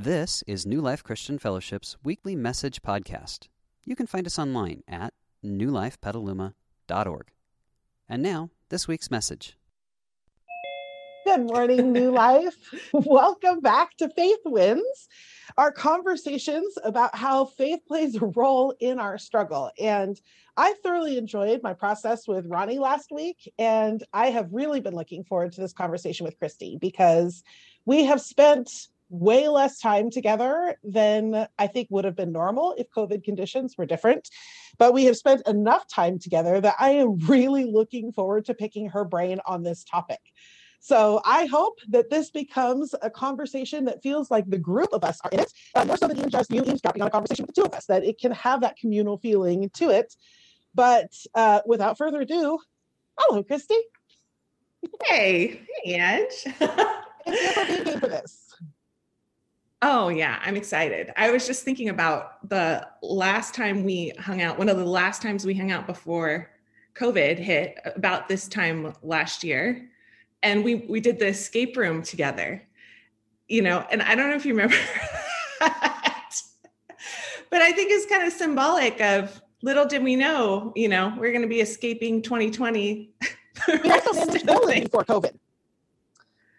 This is New Life Christian Fellowship's weekly message podcast. You can find us online at newlifepetaluma.org. And now, this week's message. Good morning, New Life. Welcome back to Faith Wins, our conversations about how faith plays a role in our struggle. And I thoroughly enjoyed my process with Ronnie last week, and I have really been looking forward to this conversation with Christy because we have spent way less time together than I think would have been normal if COVID conditions were different. But we have spent enough time together that I am really looking forward to picking her brain on this topic. So I hope that this becomes a conversation that feels like the group of us are in it, uh, more so than just you eavesdropping on a conversation with the two of us, that it can have that communal feeling to it. But uh, without further ado, hello, Christy. Hey, hey, Ange. For being for this. Oh, yeah, I'm excited. I was just thinking about the last time we hung out, one of the last times we hung out before COVID hit, about this time last year. And we we did the escape room together. You know, and I don't know if you remember that. But I think it's kind of symbolic of little did we know, you know, we're going to be escaping 2020. We also managed bowling before COVID.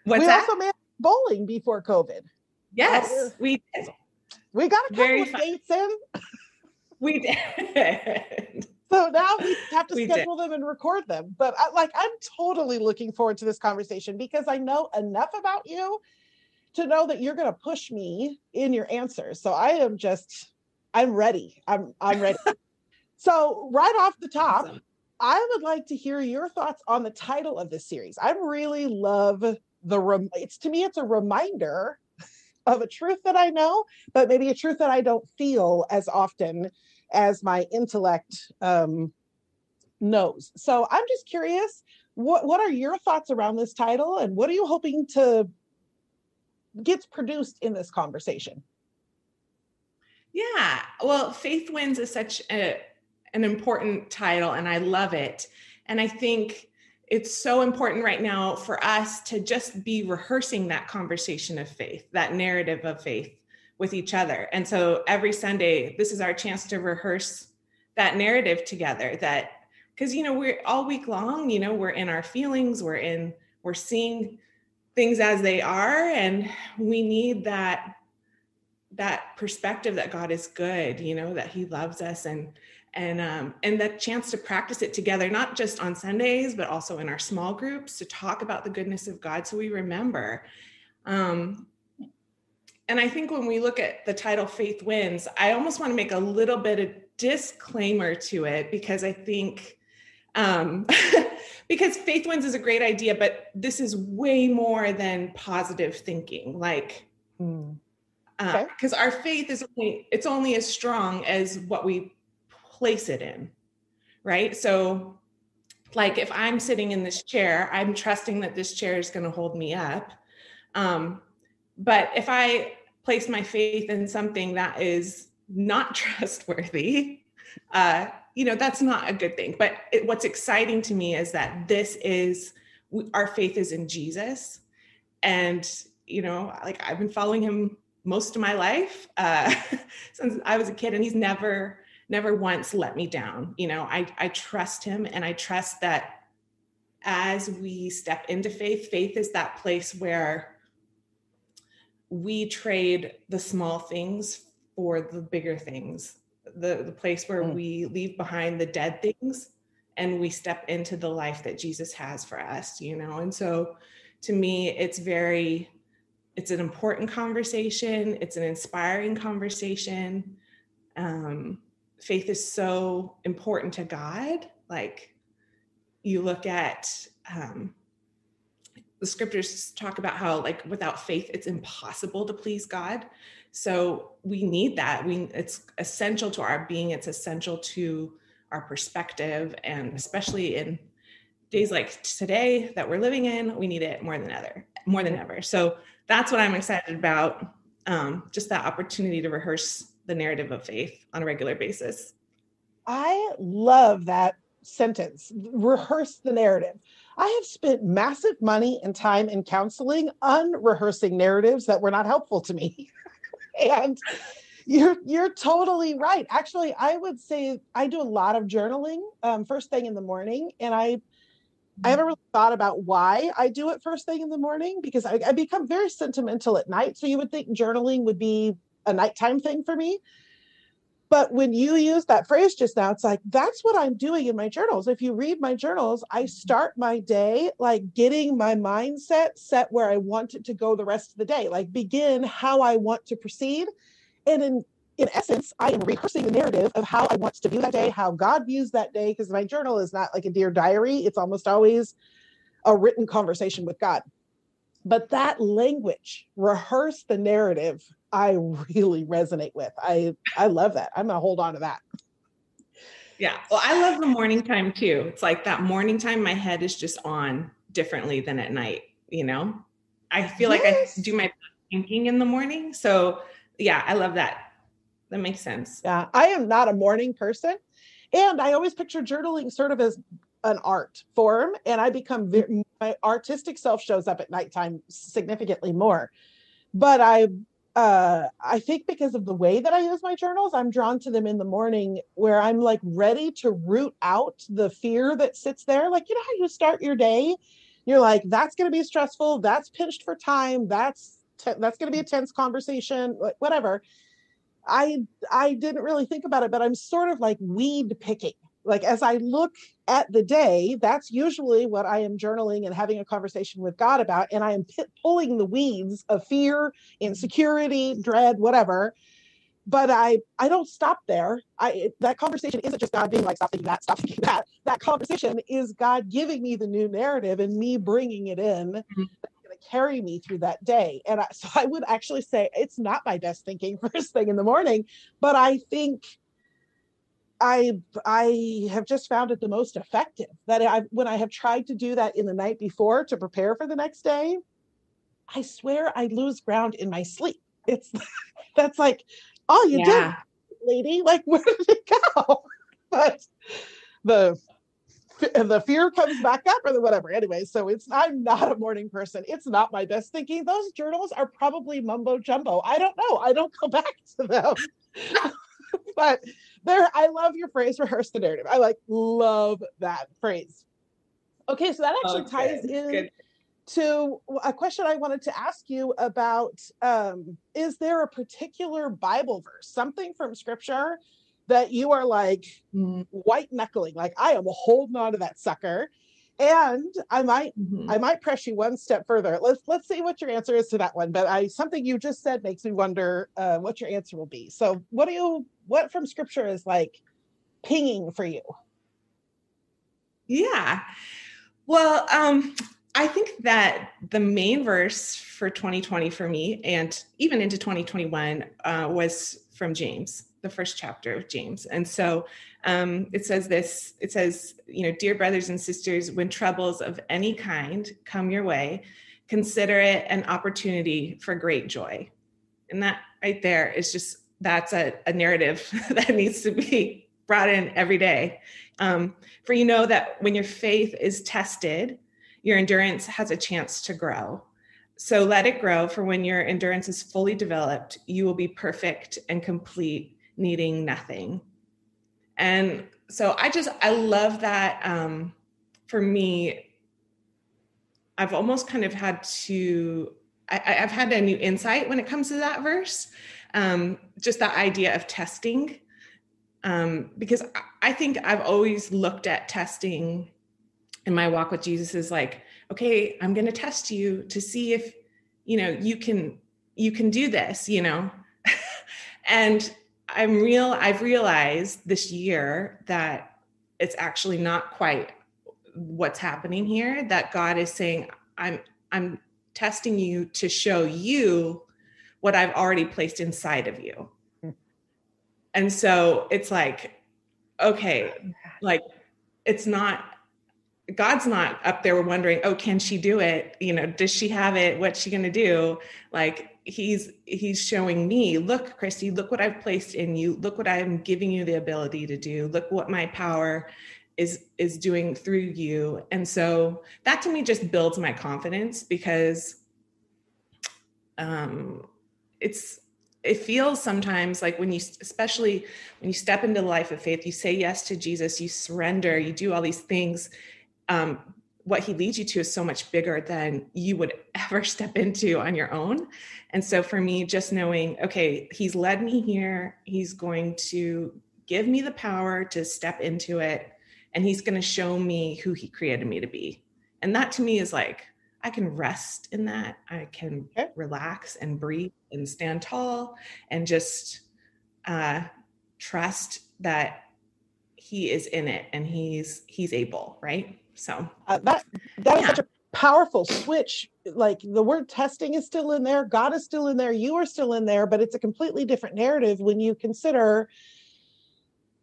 What's we that? also managed bowling before COVID. Yes, we did. We got a couple of dates in. We did. So now we have to We did. schedule them and record them. But I, like, I'm totally looking forward to this conversation because I know enough about you to know that you're going to push me in your answers. So I am just, I'm ready. I'm, I'm ready. so right off the top, Awesome. I would like to hear your thoughts on the title of this series. I really love the rem- it's to me it's a reminder of a truth that I know, but maybe a truth that I don't feel as often as my intellect um, knows. So I'm just curious, what what are your thoughts around this title, and what are you hoping to gets produced in this conversation? Yeah. Well, Faith Wins is such a, an important title, and I love it. And I think it's so important right now for us to just be rehearsing that conversation of faith, that narrative of faith with each other. And so every Sunday, this is our chance to rehearse that narrative together that because you know we're all week long you know we're in our feelings we're in we're seeing things as they are and we need that that perspective that God is good, you know, that He loves us, and and um, and that chance to practice it together, not just on Sundays, but also in our small groups to talk about the goodness of God, so we remember. Um, and I think when we look at the title "Faith Wins," I almost want to make a little bit of disclaimer to it because I think um, because faith wins is a great idea, but this is way more than positive thinking. Like Hmm. Okay. because our faith is only it's only as strong as what we place it in right? So like if i'm sitting in this chair i'm trusting that this chair is going to hold me up. Um, but if i place my faith in something that is not trustworthy uh, you know that's not a good thing. But it, what's exciting to me is that this is our faith is in jesus. And you know like i've been following him most of my life uh, since I was a kid, and he's never, never once let me down. You know, I I trust him, and I trust that as we step into faith, faith is that place where we trade the small things for the bigger things, the the place where Mm. we leave behind the dead things and we step into the life that Jesus has for us. You know, and so to me, it's very it's an important conversation it's an inspiring conversation um, faith is so important to god. Like you look at um, the scriptures talk about how like without faith it's impossible to please god. So we need that. We it's essential to our being. It's essential to our perspective. And especially in days like today that we're living in we need it more than ever more than ever. So that's what i'm excited about um, just that opportunity to rehearse the narrative of faith on a regular basis I love that sentence. Rehearse the narrative. I have spent massive money and time in counseling unrehearsing narratives that were not helpful to me. and you're you're totally right. Actually, I would say I do a lot of journaling um, first thing in the morning, and I I haven't really thought about why I do it first thing in the morning because I, I become very sentimental at night. So you would think journaling would be a nighttime thing for me. But when you use that phrase just now, it's like that's what I'm doing in my journals. If you read my journals, I mm-hmm. start my day like getting my mindset set where I want it to go the rest of the day, like begin how I want to proceed. And in in essence, I am rehearsing the narrative of how I want to view that day, how God views that day, because my journal is not like a dear diary. It's almost always a written conversation with God. But that language, rehearse the narrative, I really resonate with. I I love that. I'm gonna hold on to that. Yeah. Well, I love the morning time too. It's like that morning time, my head is just on differently than at night, you know? I feel yes. like I do my thinking in the morning. So yeah, I love that. That makes sense. Yeah. I am not a morning person. And I always picture journaling sort of as an art form. And I become mm-hmm. very, my artistic self shows up at nighttime significantly more. But I uh i think because of the way that i use my journals i'm drawn to them in the morning where i'm like ready to root out the fear that sits there. Like you know how you start your day you're like that's going to be stressful that's pinched for time that's te- that's going to be a tense conversation whatever. I i didn't really think about it but i'm sort of like weed picking like as I look at the day, that's usually what I am journaling and having a conversation with God about. And I am p- pulling the weeds of fear, insecurity, dread, whatever. But I I don't stop there. I that conversation isn't just God being like stop thinking that, stop thinking that. That conversation is God giving me the new narrative and me bringing it in. Mm-hmm. carry me through that day. And I, so I would actually say it's not my best thinking first thing in the morning, but I think I I have just found it the most effective. That I when I have tried to do that in the night before to prepare for the next day, I swear I lose ground in my sleep. It's that's like all you yeah. did, lady. Like where did it go? But the the fear comes back up or the whatever. Anyway, so it's I'm not a morning person. It's not my best thinking. Those journals are probably mumbo jumbo. I don't know. I don't go back to them. but there, I love your phrase, rehearse the narrative. I like love that phrase. Okay, so that actually okay. ties in Good. to a question I wanted to ask you about um, is there a particular Bible verse, something from scripture that you are like white knuckling, like I am holding on to that sucker and i might mm-hmm. i might press you one step further let's let's see what your answer is to that one but i something you just said makes me wonder uh, what your answer will be so what do you what from scripture is like pinging for you? Yeah. Well um i think that the main verse for 2020 for me and even into 2021 uh, was from james the first chapter of james. And so um, it says this it says you know dear brothers and sisters when troubles of any kind come your way consider it an opportunity for great joy. And that right there is just that's a, a narrative that needs to be brought in every day um, for you know that when your faith is tested your endurance has a chance to grow so let it grow for when your endurance is fully developed you will be perfect and complete needing nothing and so I just, I love that. Um, for me, I've almost kind of had to, I, have had a new insight when it comes to that verse. Um, just that idea of testing. Um, because I think I've always looked at testing in my walk with Jesus as like, okay, I'm going to test you to see if, you know, you can, you can do this, you know? and I'm real, I've realized this year that it's actually not quite what's happening here, that God is saying, I'm, I'm testing you to show you what I've already placed inside of you. Hmm. And so it's like, okay, like it's not God's not up there wondering, oh, can she do it? You know, does she have it? What's she going to do? Like he's he's showing me look christy look what i've placed in you look what i'm giving you the ability to do look what my power is is doing through you and so that to me just builds my confidence because um it's it feels sometimes like when you especially when you step into the life of faith you say yes to jesus you surrender you do all these things um, what he leads you to is so much bigger than you would ever step into on your own. And so for me just knowing okay he's led me here he's going to give me the power to step into it and he's going to show me who he created me to be. And that to me is like I can rest in that. I can okay. relax and breathe and stand tall and just uh, trust that he is in it and he's he's able, right? So uh, that that yeah. is such a powerful switch. Like the word testing is still in there, God is still in there, you are still in there, but it's a completely different narrative when you consider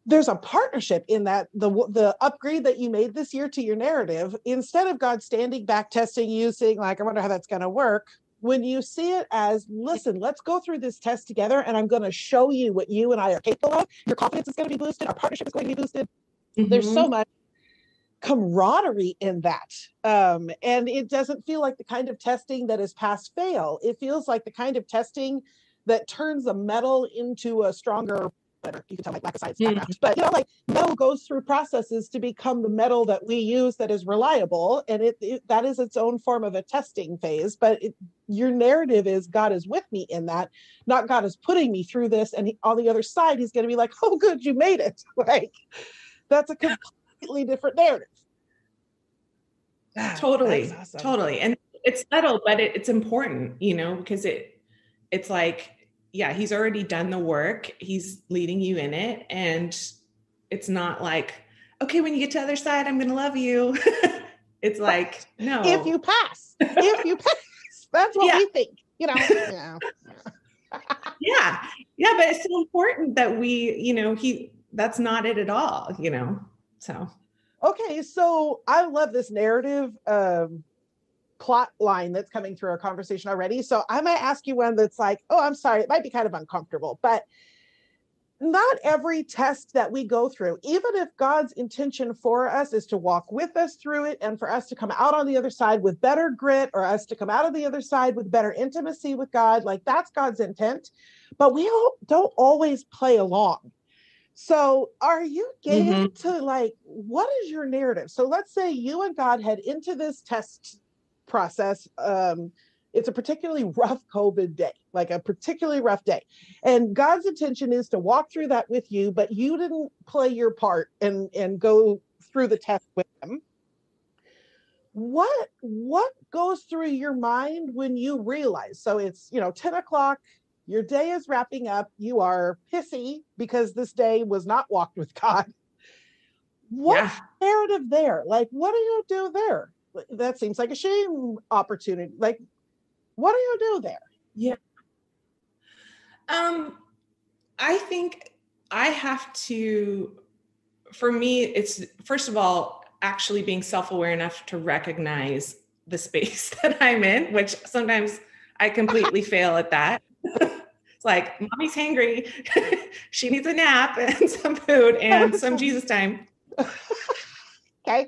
there's a partnership in that the the upgrade that you made this year to your narrative instead of god standing back testing you saying like i wonder how that's going to work when you see it as listen let's go through this test together and i'm going to show you what you and i are capable of your confidence is going to be boosted our partnership is going to be boosted mm-hmm. there's so mm-hmm. much camaraderie in that um, and it doesn't feel like the kind of testing that is pass fail it feels like the kind of testing that turns a metal into a stronger whatever you can tell my lack of science mm-hmm. background. But you know, like metal goes through processes to become the metal that we use that is reliable, and it, it that is its own form of a testing phase. But it, your narrative is God is with me in that, not God is putting me through this, and he, on the other side, He's going to be like, "Oh, good, you made it." Like that's a completely different narrative. totally, awesome. totally, and it's subtle, but it, it's important, you know, because it it's like yeah, he's already done the work. He's leading you in it. And it's not like, okay, when you get to the other side, I'm going to love you. it's like, no. If you pass, if you pass, that's what yeah. we think, you know. Yeah. yeah. Yeah. But it's so important that we, you know, he, that's not it at all, you know. So, okay. So I love this narrative. Um, plot line that's coming through our conversation already. So I might ask you one that's like, oh, I'm sorry, it might be kind of uncomfortable, but not every test that we go through, even if God's intention for us is to walk with us through it and for us to come out on the other side with better grit or us to come out of the other side with better intimacy with God, like that's God's intent. But we don't always play along. So, are you game mm-hmm. to like, what is your narrative? So, let's say you and God head into this test process. Um, it's a particularly rough COVID day, like a particularly rough day. And God's intention is to walk through that with you, but you didn't play your part and, and go through the test with him. What what goes through your mind when you realize? So it's you know 10 o'clock, your day is wrapping up, you are pissy because this day was not walked with God. What yeah. narrative there? Like, what do you do there? That seems like a shame opportunity. Like, what do you do there? Yeah. Um, I think I have to, for me, it's first of all, actually being self aware enough to recognize the space that I'm in, which sometimes I completely fail at that. it's like, mommy's hangry. she needs a nap and some food and some Jesus time. okay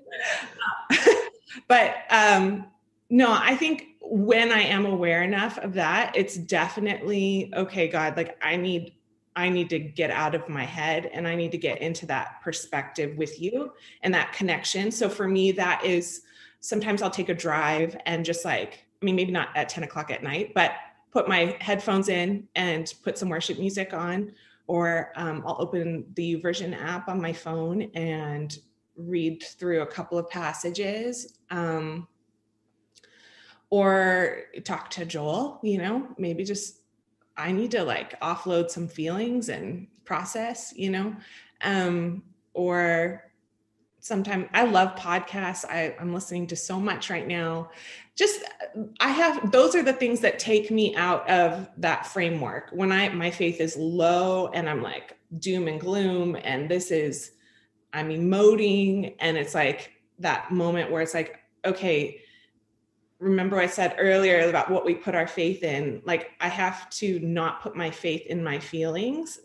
but um, no, I think when I am aware enough of that, it's definitely okay, God, like I need I need to get out of my head and I need to get into that perspective with you and that connection. So for me, that is sometimes I'll take a drive and just like, I mean, maybe not at 10 o'clock at night, but put my headphones in and put some worship music on, or um, I'll open the YouVersion app on my phone and read through a couple of passages um, or talk to Joel, you know, maybe just I need to like offload some feelings and process, you know, um, or sometimes I love podcasts. I, I'm listening to so much right now. Just I have those are the things that take me out of that framework when I my faith is low and I'm like doom and gloom and this is I'm emoting and it's like that moment where it's like, okay, remember I said earlier about what we put our faith in. Like I have to not put my faith in my feelings.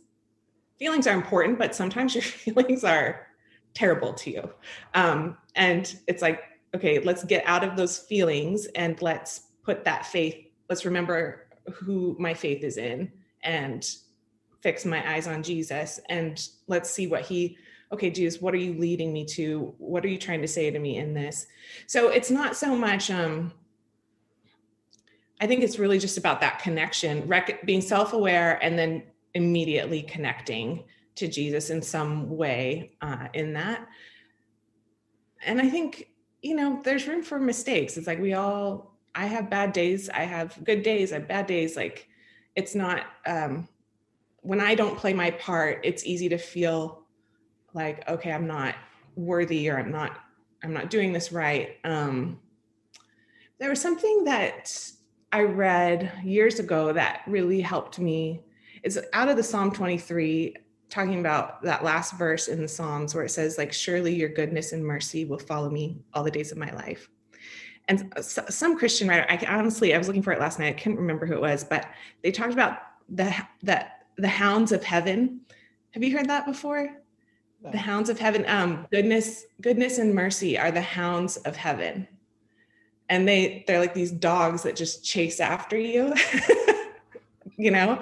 Feelings are important, but sometimes your feelings are terrible to you. Um, and it's like, okay, let's get out of those feelings and let's put that faith, let's remember who my faith is in and fix my eyes on Jesus and let's see what he okay Jesus what are you leading me to? What are you trying to say to me in this? So it's not so much um I think it's really just about that connection rec- being self-aware and then immediately connecting to Jesus in some way uh, in that. And I think you know there's room for mistakes. It's like we all I have bad days I have good days I have bad days. Like it's not um when I don't play my part, it's easy to feel like, okay, I'm not worthy or I'm not, I'm not doing this right. Um, there was something that I read years ago that really helped me. It's out of the Psalm 23, talking about that last verse in the Psalms where it says, like, surely your goodness and mercy will follow me all the days of my life. And some Christian writer, I honestly, I was looking for it last night. I couldn't remember who it was, but they talked about the that the hounds of heaven. Have you heard that before? The hounds of heaven. Um, goodness, goodness and mercy are the hounds of heaven. And they they're like these dogs that just chase after you. you know?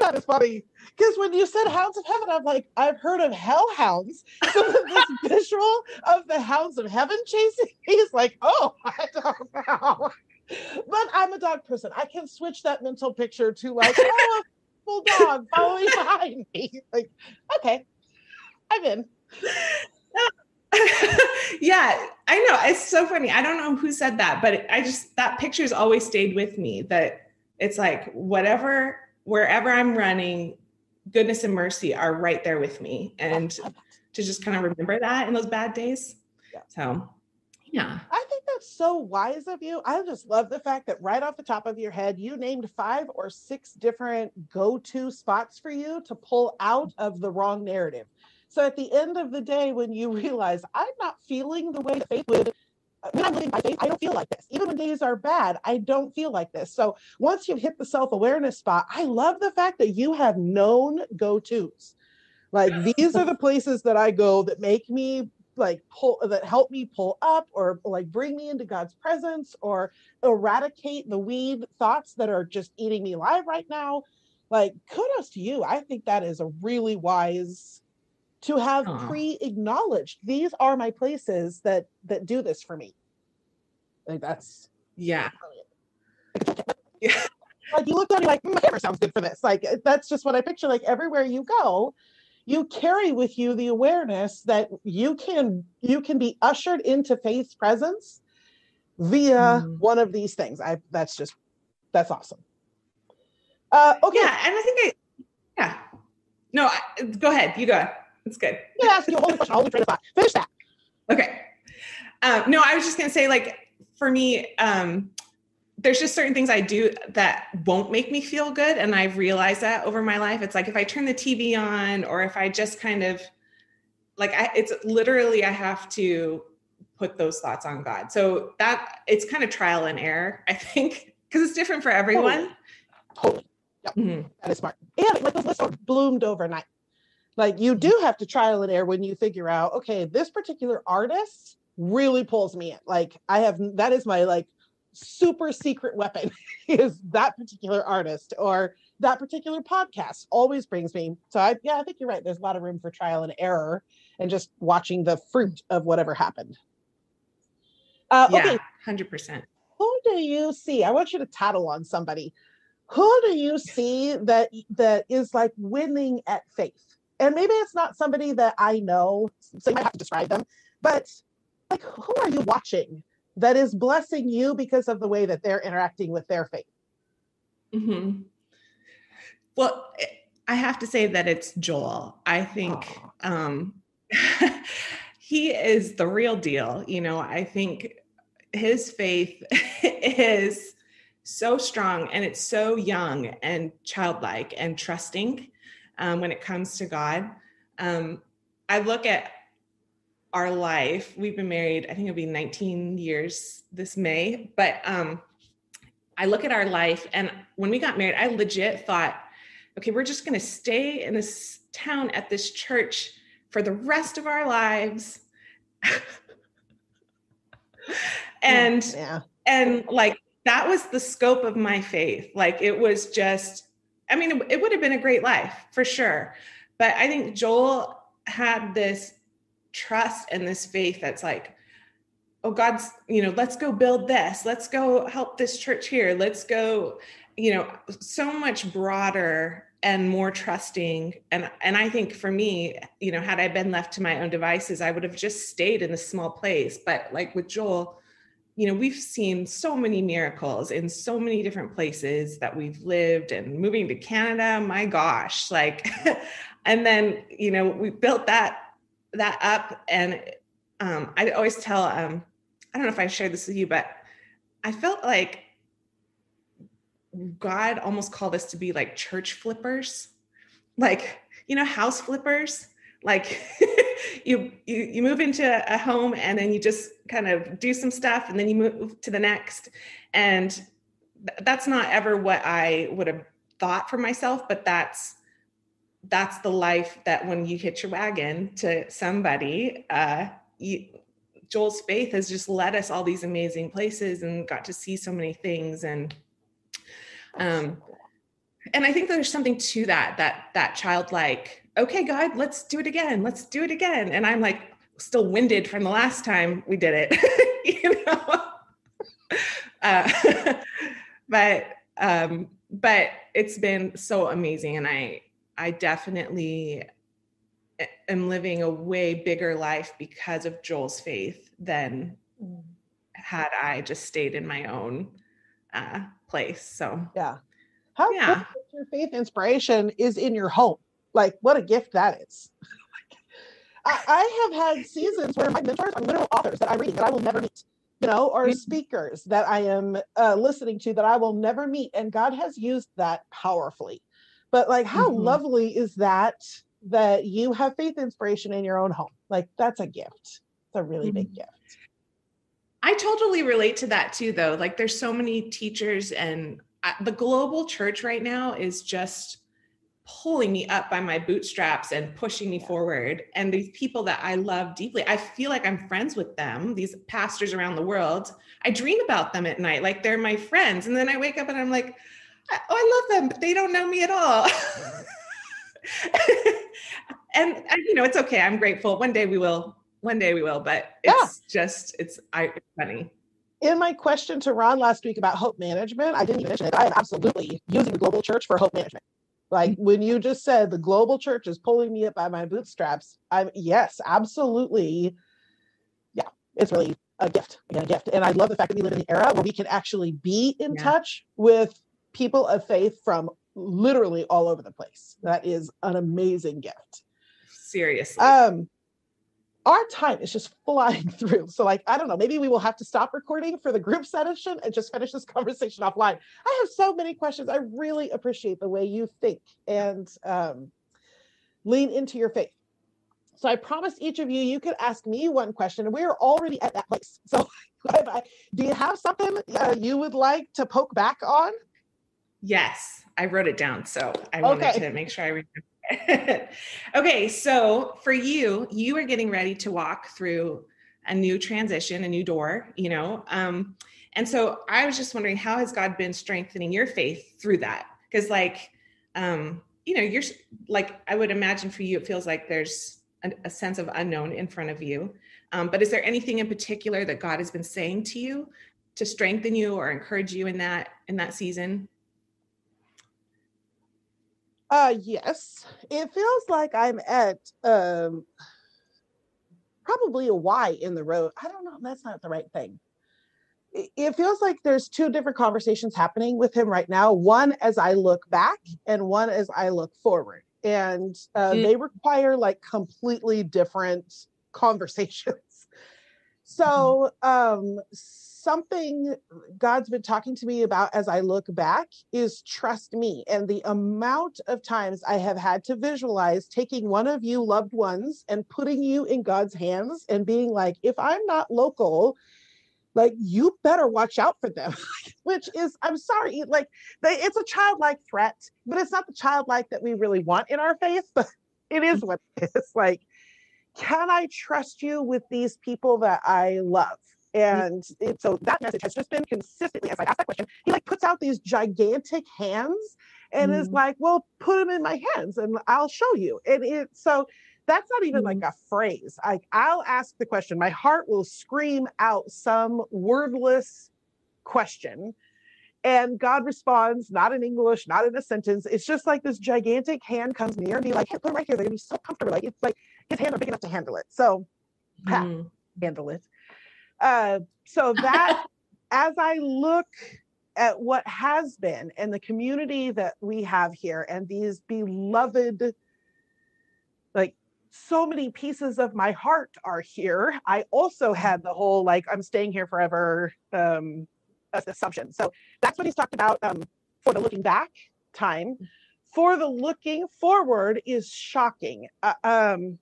That is funny. Because when you said hounds of heaven, I'm like, I've heard of hellhounds. So this visual of the hounds of heaven chasing me is like, oh, I don't know. But I'm a dog person. I can switch that mental picture to like, oh, full dog following behind me. Like, okay, I'm in. yeah, I know. It's so funny. I don't know who said that, but I just that picture's always stayed with me. That it's like whatever, wherever I'm running, goodness and mercy are right there with me, and to just kind of remember that in those bad days. Yeah. So, yeah, I think that's so wise of you. I just love the fact that right off the top of your head, you named five or six different go to spots for you to pull out of the wrong narrative. So at the end of the day, when you realize I'm not feeling the way faith would, uh, when I'm living by faith, I don't feel like this. Even when days are bad, I don't feel like this. So once you've hit the self awareness spot, I love the fact that you have known go tos. Like these are the places that I go that make me like pull that help me pull up or like bring me into God's presence or eradicate the weed thoughts that are just eating me alive right now. Like kudos to you. I think that is a really wise to have pre-acknowledged these are my places that that do this for me. Like that's yeah. yeah. Like you look at me like mm, my camera sounds good for this. Like that's just what I picture. Like everywhere you go, you carry with you the awareness that you can you can be ushered into faith's presence via mm. one of these things i that's just that's awesome uh okay yeah and i think i yeah no I, go ahead you go it's good yeah ask you a whole question i'll train of thought finish that okay um no i was just gonna say like for me um there's just certain things I do that won't make me feel good. And I've realized that over my life. It's like if I turn the TV on or if I just kind of like I, it's literally I have to put those thoughts on God. So that it's kind of trial and error, I think, because it's different for everyone. Totally. totally. Yep. Mm-hmm. That is smart. And like those lists are bloomed overnight. Like you do have to trial and error when you figure out, okay, this particular artist really pulls me in. Like I have that is my like super secret weapon is that particular artist or that particular podcast always brings me. So i yeah i think you're right. There's a lot of room for trial and error and just watching the fruit of whatever happened. Uh yeah, okay. 100% who do you see? I want you to tattle on somebody. Who do you see that that is like winning at faith and maybe it's not somebody that i know so you might have to describe them but like who are you watching that is blessing you because of the way that they're interacting with their faith. Mm-hmm. Well, I have to say that it's Joel. I think um, he is the real deal. You know, I think his faith is so strong and it's so young and childlike and trusting um, when it comes to God. Um, I look at our life. We've been married, I think it'll be 19 years this May, but um I look at our life and when we got married, I legit thought, okay, we're just going to stay in this town at this church for the rest of our lives. and yeah. and like that was the scope of my faith. Like it was just I mean, it, would have been a great life for sure. But I think Joel had this trust and this faith that's like, oh, God's, you know, let's go build this. Let's go help this church here. Let's go, you know, so much broader and more trusting and and i think for me you know had i been left to my own devices i would have just stayed in this small place but like with joel you know we've seen so many miracles in so many different places that we've lived and moving to canada my gosh like and then you know we built that that up and um i always tell um i don't know if i shared this with you but i felt like God almost called us to be like church flippers, like, you know, house flippers. Like you, you you move into a home and then you just kind of do some stuff and then you move to the next. And th- that's not ever what I would have thought for myself, but that's that's the life that when you hitch your wagon to somebody, uh, you, Joel's faith has just led us all these amazing places and got to see so many things and um, and I think there's something to that, that, that childlike, okay, God, let's do it again. Let's do it again. And I'm like still winded from the last time we did it, you know? Uh, but, um, but it's been so amazing. And I, I definitely am living a way bigger life because of Joel's faith than mm. had I just stayed in my own uh, place. So yeah, how yeah. your faith inspiration is in your home. Like what a gift that is. I, I have had seasons where my mentors are literal authors that I read that I will never meet you know, or speakers that I am uh, listening to that I will never meet. And God has used that powerfully. But like, how mm-hmm. lovely is that that you have faith inspiration in your own home? Like, that's a gift. It's a really mm-hmm. big gift. I totally relate to that too, though. Like, there's so many teachers, and I, the global church right now is just pulling me up by my bootstraps and pushing me forward. And these people that I love deeply, I feel like I'm friends with them, these pastors around the world. I dream about them at night, like they're my friends. And then I wake up and I'm like, oh, I love them, but they don't know me at all. and, you know, it's okay. I'm grateful. One day we will one day we will, but it's yeah. just it's I it's funny. In my question to Ron last week about hope management, I didn't even mention it. I am absolutely using the global church for hope management. Like mm-hmm. when you just said the global church is pulling me up by my bootstraps, I'm yes, absolutely. Yeah, it's really a gift. Again, a gift. And I love the fact that we live in an era where we can actually be in yeah. touch with people of faith from literally all over the place. That is an amazing gift. Seriously. Um, our time is just flying through. So, like, I don't know, maybe we will have to stop recording for the group session and just finish this conversation offline. I have so many questions. I really appreciate the way you think and um, lean into your faith. So, I promised each of you, you could ask me one question, and we are already at that place. So, do you have something uh, you would like to poke back on? Yes, I wrote it down. So, I wanted okay. to make sure I remember okay, so for you, you are getting ready to walk through a new transition, a new door, you know. Um, and so I was just wondering, how has God been strengthening your faith through that? Because, like, um, you know, you're like, I would imagine for you, it feels like there's a, a sense of unknown in front of you. Um, but is there anything in particular that God has been saying to you to strengthen you or encourage you in that in that season? Uh yes. It feels like I'm at um probably a Y in the road. I don't know, that's not the right thing. It, feels like there's two different conversations happening with him right now. One as I look back and one as I look forward. And uh, mm. they require like completely different conversations. So um something God's been talking to me about as I look back is trust me. And the amount of times I have had to visualize taking one of you loved ones and putting you in God's hands and being like, if I'm not local, like you better watch out for them which is i'm sorry like they, it's a childlike threat but it's not the childlike that we really want in our faith but it is what it is like can i trust you with these people that i love and it, so that message has just been consistently, as I ask that question, he like puts out these gigantic hands and mm. is like, well, put them in my hands and I'll show you. And it so that's not even mm. like a phrase. Like I'll ask the question, my heart will scream out some wordless question. And God responds, not in English, not in a sentence. It's just like this gigantic hand comes near and be like, hey, put it right here. They're gonna be so comfortable. Like it's like his hands are big enough to handle it. So mm. handle it. Uh, so that as I look at what has been and the community that we have here and these beloved like so many pieces of my heart are here i also had the whole like i'm staying here forever um assumption. So that's what he's talked about um for the looking back time. For the looking forward is shocking. Uh, um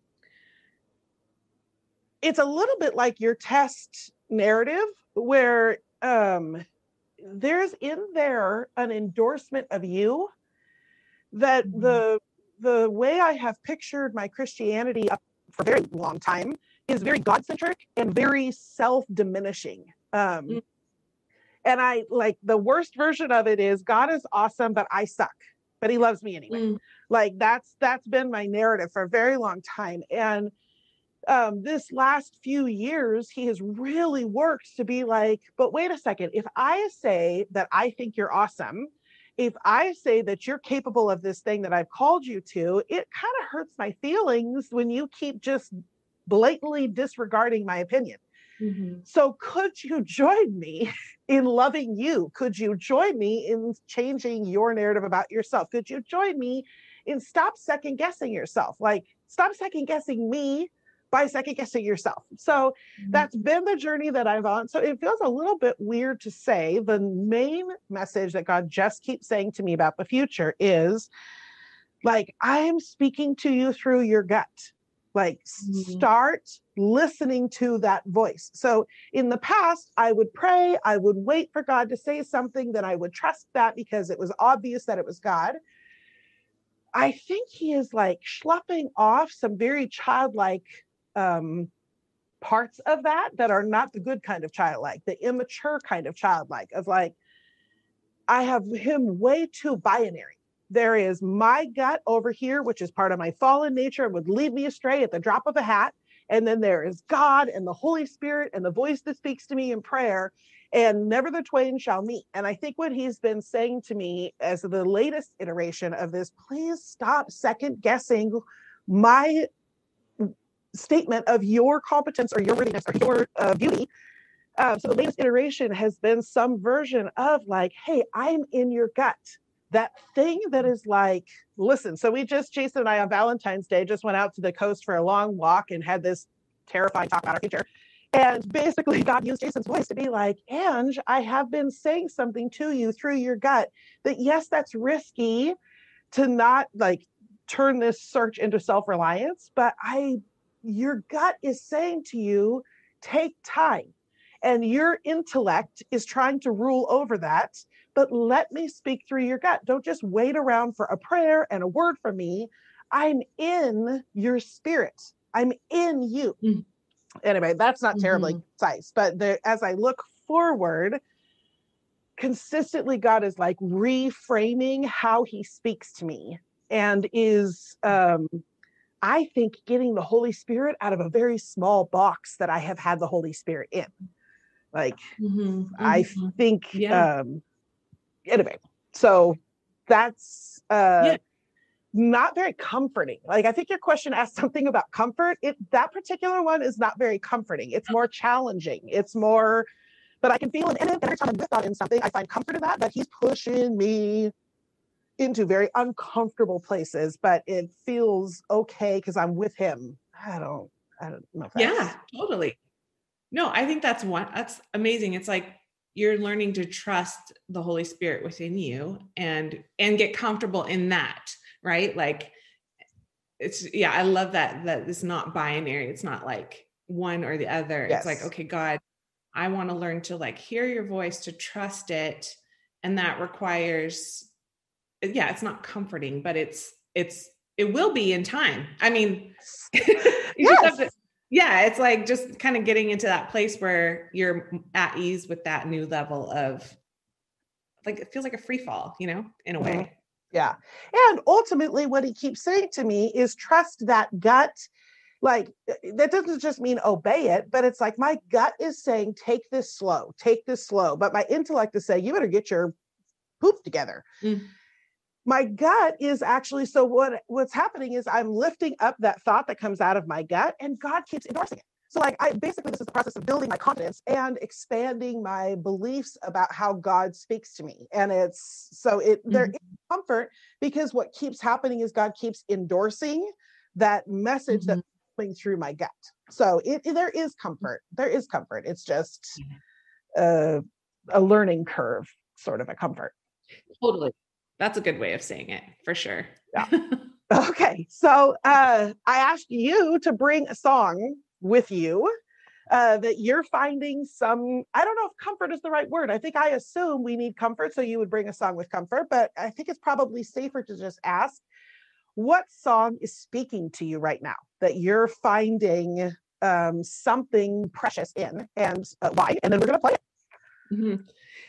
it's a little bit like your test narrative where um there's in there an endorsement of you that mm-hmm. the the way I have pictured my Christianity for a very long time is very God centric and very self diminishing. Um, mm-hmm. And I like the worst version of it is God is awesome, but I suck, but He loves me anyway. Mm-hmm. Like that's that's been my narrative for a very long time, and um, this last few years, he has really worked to be like, but wait a second, if I say that I think you're awesome, if I say that you're capable of this thing that I've called you to, it kind of hurts my feelings when you keep just blatantly disregarding my opinion. Mm-hmm. So, could you join me in loving you? Could you join me in changing your narrative about yourself? Could you join me in stop second guessing yourself? Like, stop second guessing me by second guessing yourself. So mm-hmm. that's been the journey that I've on. So it feels a little bit weird to say the main message that God just keeps saying to me about the future is like, I am speaking to you through your gut. Like, mm-hmm. start listening to that voice. So in the past, I would pray, I would wait for God to say something, then I would trust that because it was obvious that it was God. I think he is like schlepping off some very childlike um, parts of that that are not the good kind of childlike, the immature kind of childlike, of like, I have him way too binary. There is my gut over here, which is part of my fallen nature and would lead me astray at the drop of a hat. And then there is God and the Holy Spirit and the voice that speaks to me in prayer, and never the twain shall meet. And I think what he's been saying to me as the latest iteration of this, please stop second guessing my statement of your competence or your worthiness or your uh, beauty. Uh, so the latest iteration has been some version of like, hey, I'm in your gut. That thing that is like, listen. So we just, Jason and I on Valentine's Day just went out to the coast for a long walk and had this terrifying talk about our future. And basically, God used Jason's voice to be like, Ange, I have been saying something to you through your gut that yes, that's risky to not like turn this search into self reliance, but I your gut is saying to you, take time. And your intellect is trying to rule over that. But let me speak through your gut. Don't just wait around for a prayer and a word from me. I'm in your spirit, I'm in you. Mm-hmm. Anyway, that's not terribly mm-hmm. concise, but the, as I look forward, consistently God is like reframing how he speaks to me and is um I think getting the Holy Spirit out of a very small box that I have had the Holy Spirit in. Like, mm-hmm, I mm-hmm. think, yeah. um, anyway, so that's uh, yeah. not very comforting. Like, I think your question asked something about comfort. It that particular one is not very comforting. It's more challenging. It's more, but I can feel it in it every time I'm with God in something. I find comfort in that. but He's pushing me into very uncomfortable places, but it feels okay because I'm with him. I don't, I don't know. yeah, totally. No, I think that's one, that's amazing. It's like you're learning to trust the Holy Spirit within you and, and get comfortable in that, right? Like it's, yeah, I love that, that it's not binary. It's not like one or the other. Yes. It's like, okay, God, I want to learn to like hear your voice, to trust it. And that requires yeah, it's not comforting, but it's it's it will be in time. I mean, yes. to, yeah, it's like just kind of getting into that place where you're at ease with that new level of like it feels like a free fall, you know, in a way. Mm-hmm. Yeah. And ultimately, what he keeps saying to me is trust that gut. Like, that doesn't just mean obey it, but it's like my gut is saying, take this slow, take this slow. But my intellect is saying, you better get your poop together. Mm. My gut is actually so what what's happening is I'm lifting up that thought that comes out of my gut and God keeps endorsing it. So like I basically this is the process of building my confidence and expanding my beliefs about how God speaks to me. And it's so it mm-hmm. there is comfort because what keeps happening is God keeps endorsing that message mm-hmm. that's coming through my gut. So it, it, there is comfort. There is comfort. It's just uh, a learning curve, sort of a comfort. Totally. That's a good way of saying it for sure. Yeah. okay. So uh, I asked you to bring a song with you uh, that you're finding some i don't know if comfort is the right word i think i assume we need comfort so you would bring a song with comfort but i think it's probably safer to just ask what song is speaking to you right now that you're finding um, something precious in and uh, why and then we're going to play it mm-hmm.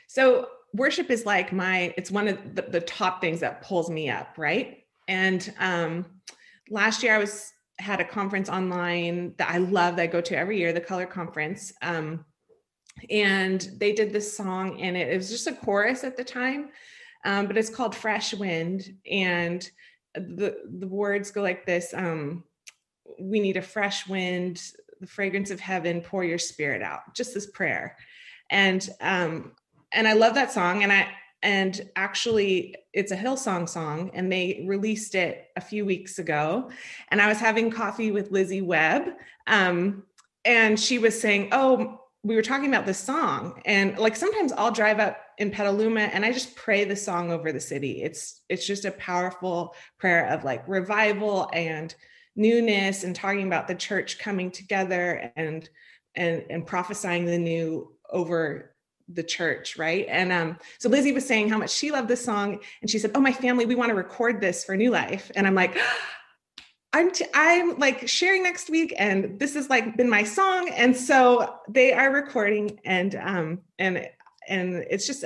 so worship is like my it's one of the, the top things that pulls me up right and um, last year i was had a conference online that I love that I go to every year, the Color Conference. Um, and they did this song and it. It was just a chorus at the time, um, but it's called Fresh Wind. And the, the words go like this um, We need a fresh wind, the fragrance of heaven, pour your spirit out. Just this prayer. And um, and I love that song. And I and actually it's a hillsong song and they released it a few weeks ago and i was having coffee with lizzie webb um, and she was saying oh we were talking about this song and like sometimes i'll drive up in petaluma and i just pray the song over the city it's it's just a powerful prayer of like revival and newness and talking about the church coming together and and and prophesying the new over the church, right? And um, so Lizzie was saying how much she loved this song, and she said, "Oh, my family, we want to record this for New Life." And I'm like, I'm t- I'm like sharing next week, and this has like been my song, and so they are recording, and um, and and it's just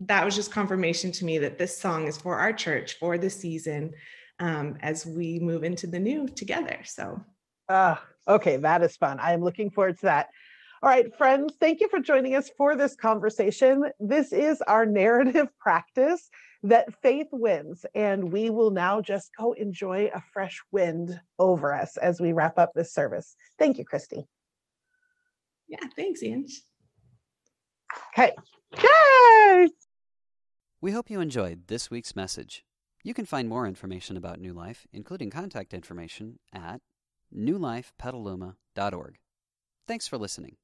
that was just confirmation to me that this song is for our church for the season um, as we move into the new together. So, uh, okay, that is fun. I am looking forward to that. All right, friends, thank you for joining us for this conversation. This is our narrative practice that faith wins, and we will now just go enjoy a fresh wind over us as we wrap up this service. Thank you, Christy. Yeah, thanks, Ange. Okay. Yay! We hope you enjoyed this week's message. You can find more information about New Life, including contact information, at newlifepetaluma.org. Thanks for listening.